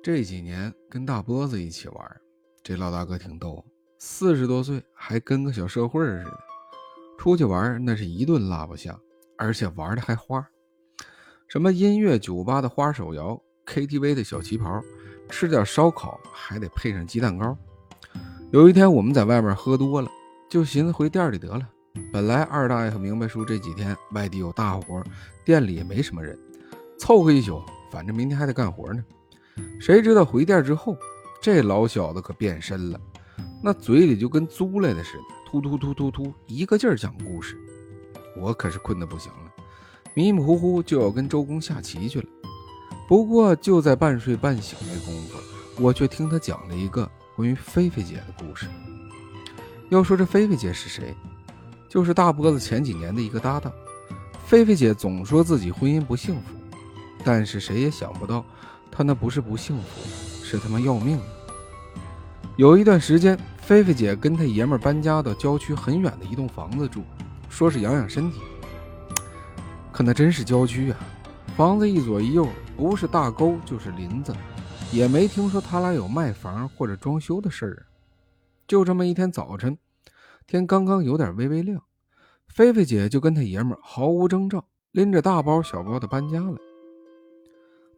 这几年跟大波子一起玩，这老大哥挺逗，四十多岁还跟个小社会似的。出去玩那是一顿拉不下，而且玩的还花，什么音乐酒吧的花手摇，KTV 的小旗袍，吃点烧烤还得配上鸡蛋糕。有一天我们在外面喝多了，就寻思回店里得了。本来二大爷和明白叔这几天外地有大活，店里也没什么人，凑合一宿，反正明天还得干活呢。谁知道回店之后，这老小子可变身了，那嘴里就跟租来的似的，突突突突突，一个劲儿讲故事。我可是困得不行了，迷迷糊糊就要跟周公下棋去了。不过就在半睡半醒的功夫，我却听他讲了一个关于菲菲姐的故事。要说这菲菲姐是谁？就是大波子前几年的一个搭档，菲菲姐总说自己婚姻不幸福，但是谁也想不到，他那不是不幸福，是他妈要命。有一段时间，菲菲姐跟她爷们搬家到郊区很远的一栋房子住，说是养养身体。可那真是郊区啊，房子一左一右，不是大沟就是林子，也没听说他俩有卖房或者装修的事儿。就这么一天早晨。天刚刚有点微微亮，菲菲姐就跟她爷们毫无征兆拎着大包小包的搬家了。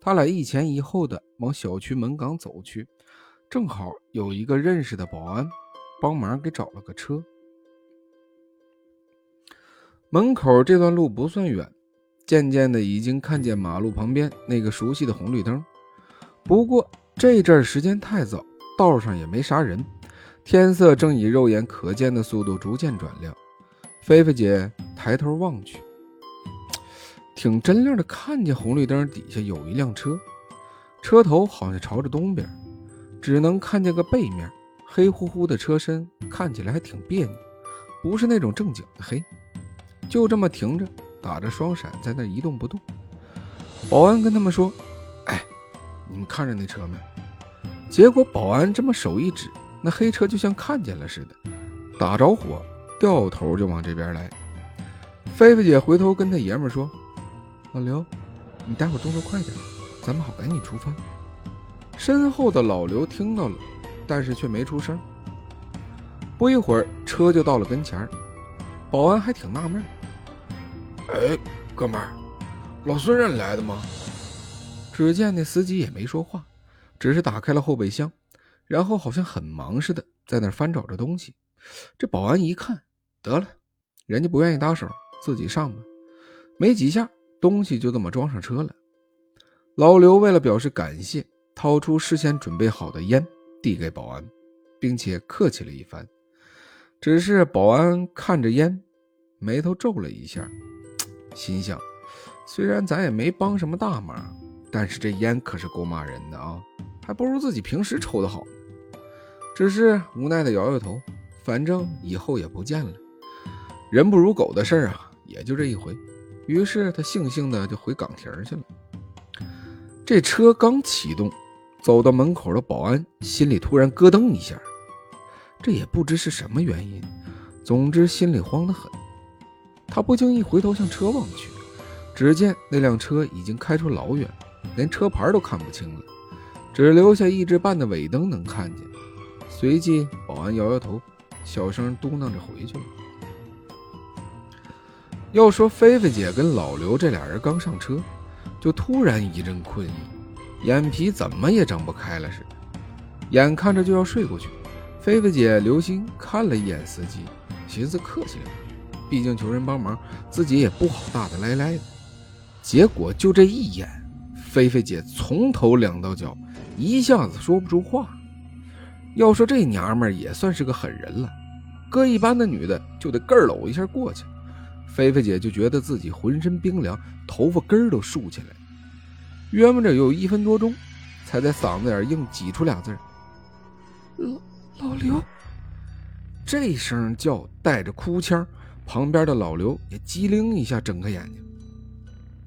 他俩一前一后的往小区门岗走去，正好有一个认识的保安帮忙给找了个车。门口这段路不算远，渐渐的已经看见马路旁边那个熟悉的红绿灯。不过这阵时间太早，道上也没啥人。天色正以肉眼可见的速度逐渐转亮，菲菲姐抬头望去，挺真亮的，看见红绿灯底下有一辆车，车头好像朝着东边，只能看见个背面，黑乎乎的车身看起来还挺别扭，不是那种正经的黑。就这么停着，打着双闪，在那一动不动。保安跟他们说：“哎，你们看着那车没？”结果保安这么手一指。那黑车就像看见了似的，打着火，掉头就往这边来。菲菲姐回头跟她爷们说：“老刘，你待会动作快点，咱们好赶紧出发。”身后的老刘听到了，但是却没出声。不一会儿，车就到了跟前儿保安还挺纳闷：“哎，哥们儿，老孙让你来的吗？”只见那司机也没说话，只是打开了后备箱。然后好像很忙似的，在那翻找着东西。这保安一看，得了，人家不愿意搭手，自己上吧。没几下，东西就这么装上车了。老刘为了表示感谢，掏出事先准备好的烟，递给保安，并且客气了一番。只是保安看着烟，眉头皱了一下，心想：虽然咱也没帮什么大忙，但是这烟可是够骂人的啊，还不如自己平时抽的好。只是无奈的摇摇头，反正以后也不见了。人不如狗的事儿啊，也就这一回。于是他悻悻的就回岗亭去了。这车刚启动，走到门口的保安心里突然咯噔一下，这也不知是什么原因，总之心里慌得很。他不经意回头向车望去，只见那辆车已经开出老远，连车牌都看不清了，只留下一只半的尾灯能看见。随即，保安摇摇头，小声嘟囔着回去了。要说菲菲姐跟老刘这俩人刚上车，就突然一阵困意，眼皮怎么也睁不开了似的，眼看着就要睡过去。菲菲姐留心看了一眼司机，寻思客气两句，毕竟求人帮忙，自己也不好大大咧咧的。结果就这一眼，菲菲姐从头凉到脚，一下子说不出话。要说这娘们也算是个狠人了，搁一般的女的就得个搂一下过去。菲菲姐就觉得自己浑身冰凉，头发根儿都竖起来。约摸着有一分多钟，才在嗓子眼硬挤出俩字老老刘。”这声叫带着哭腔，旁边的老刘也机灵一下，睁开眼睛：“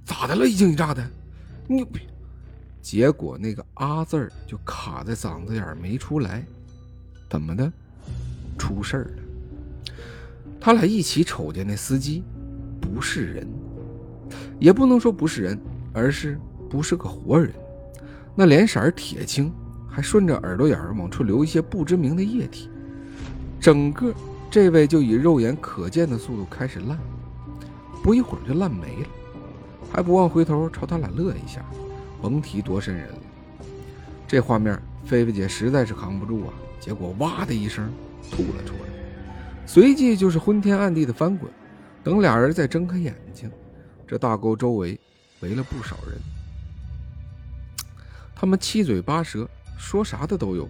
咋的了？一惊一乍的，你……”结果那个“啊”字儿就卡在嗓子眼没出来，怎么的？出事儿了！他俩一起瞅见那司机不是人，也不能说不是人，而是不是个活人。那脸色铁青，还顺着耳朵眼儿往出流一些不知名的液体。整个这位就以肉眼可见的速度开始烂，不一会儿就烂没了，还不忘回头朝他俩乐一下，甭提多瘆人了。这画面，菲菲姐实在是扛不住啊，结果哇的一声吐了出来，随即就是昏天暗地的翻滚。等俩人再睁开眼睛，这大沟周围围了不少人，他们七嘴八舌，说啥的都有。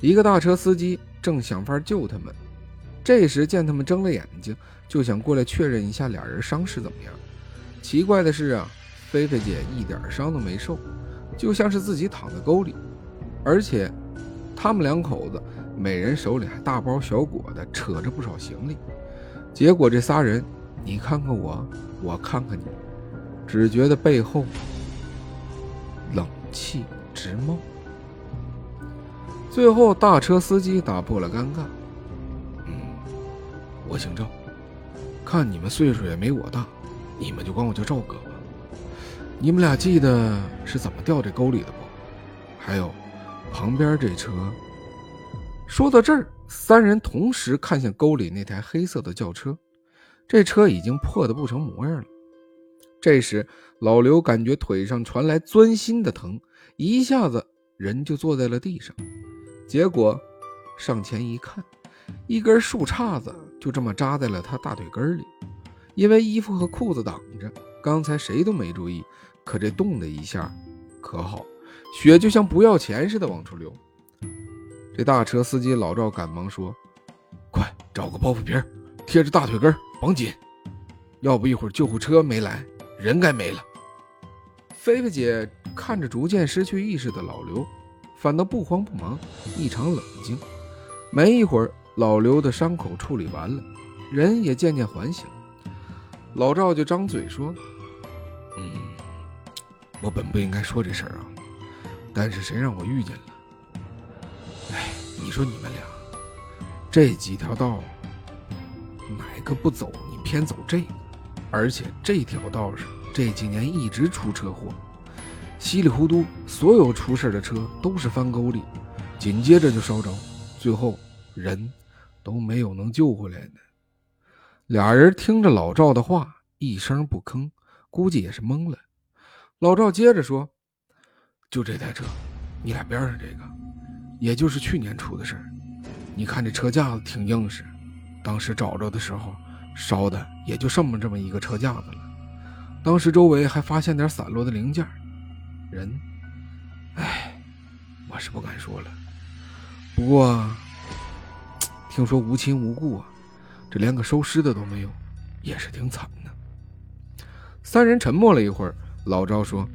一个大车司机正想法救他们，这时见他们睁了眼睛，就想过来确认一下俩人伤势怎么样。奇怪的是啊，菲菲姐一点伤都没受，就像是自己躺在沟里，而且他们两口子每人手里还大包小裹的扯着不少行李。结果这仨人，你看看我，我看看你，只觉得背后冷气直冒。最后，大车司机打破了尴尬：“嗯，我姓赵，看你们岁数也没我大，你们就管我叫赵哥吧。你们俩记得是怎么掉这沟里的不？还有，旁边这车。”说到这儿。三人同时看向沟里那台黑色的轿车，这车已经破得不成模样了。这时，老刘感觉腿上传来钻心的疼，一下子人就坐在了地上。结果上前一看，一根树杈子就这么扎在了他大腿根里。因为衣服和裤子挡着，刚才谁都没注意。可这动的一下，可好，血就像不要钱似的往出流。这大车司机老赵赶忙说：“快找个包袱皮贴着大腿根绑紧，要不一会儿救护车没来，人该没了。”菲菲姐看着逐渐失去意识的老刘，反倒不慌不忙，异常冷静。没一会儿，老刘的伤口处理完了，人也渐渐缓醒。老赵就张嘴说：“嗯，我本不应该说这事儿啊，但是谁让我遇见了？”你说你们俩这几条道哪个不走？你偏走这个，而且这条道上这几年一直出车祸，稀里糊涂，所有出事的车都是翻沟里，紧接着就烧着，最后人都没有能救回来的。俩人听着老赵的话，一声不吭，估计也是懵了。老赵接着说：“就这台车，你俩边上这个。”也就是去年出的事儿，你看这车架子挺硬实，当时找着的时候烧的也就剩这么一个车架子了。当时周围还发现点散落的零件，人，哎，我是不敢说了。不过听说无亲无故啊，这连个收尸的都没有，也是挺惨的。三人沉默了一会儿，老赵说：“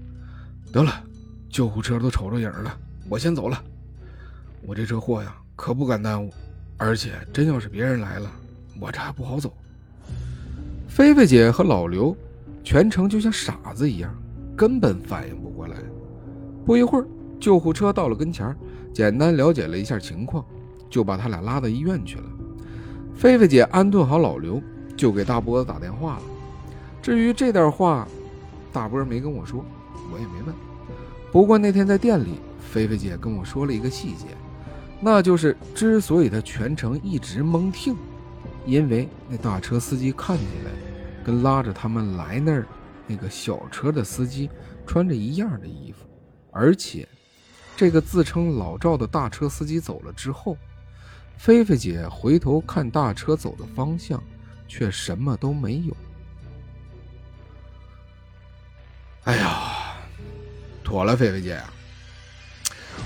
得了，救护车都瞅着影了，我先走了。”我这车祸呀，可不敢耽误，而且真要是别人来了，我这还不好走。菲菲姐和老刘全程就像傻子一样，根本反应不过来。不一会儿，救护车到了跟前，简单了解了一下情况，就把他俩拉到医院去了。菲菲姐安顿好老刘，就给大波子打电话了。至于这段话，大波没跟我说，我也没问。不过那天在店里，菲菲姐跟我说了一个细节。那就是之所以他全程一直蒙听，因为那大车司机看起来跟拉着他们来那儿那个小车的司机穿着一样的衣服，而且这个自称老赵的大车司机走了之后，菲菲姐回头看大车走的方向，却什么都没有。哎呀，妥了，菲菲姐。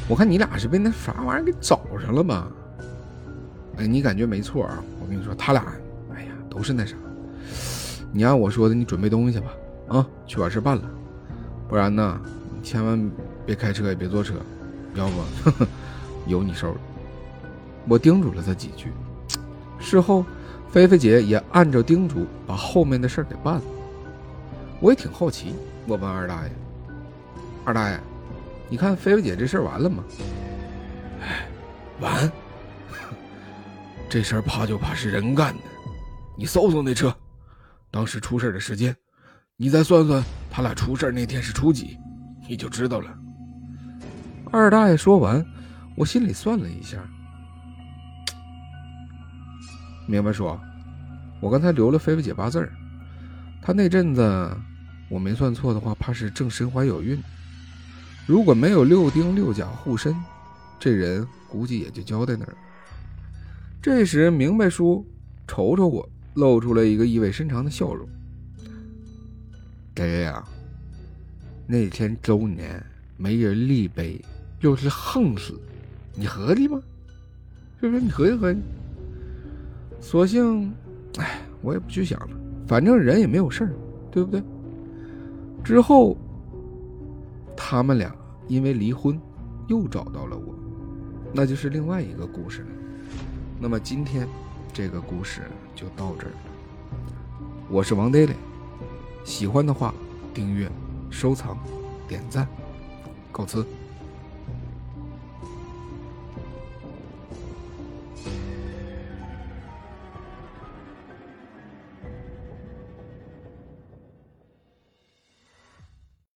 我看你俩是被那啥玩意儿给找找上了吧？哎，你感觉没错啊！我跟你说，他俩，哎呀，都是那啥。你按我说的，你准备东西吧，啊，去把事办了。不然呢，你千万别开车，也别坐车，要不 有你受。我叮嘱了他几句。事后，菲菲姐也按照叮嘱把后面的事给办了。我也挺好奇，我问二大爷：“二大爷。”你看菲菲姐这事儿完了吗？哎，完。这事儿怕就怕是人干的。你搜搜那车，当时出事的时间，你再算算他俩出事那天是初几，你就知道了。二大爷说完，我心里算了一下，明白说，我刚才留了菲菲姐八字儿，她那阵子我没算错的话，怕是正身怀有孕。如果没有六丁六甲护身，这人估计也就交代那儿。这时，明白叔瞅瞅我，露出了一个意味深长的笑容。大爷呀，那天周年没人立碑，又是横死，你合计吗？是不是？你合计合计。索性，哎，我也不去想了，反正人也没有事儿，对不对？之后，他们俩因为离婚，又找到了我，那就是另外一个故事了。那么今天这个故事就到这儿了。我是王爹爹喜欢的话订阅、收藏、点赞，告辞。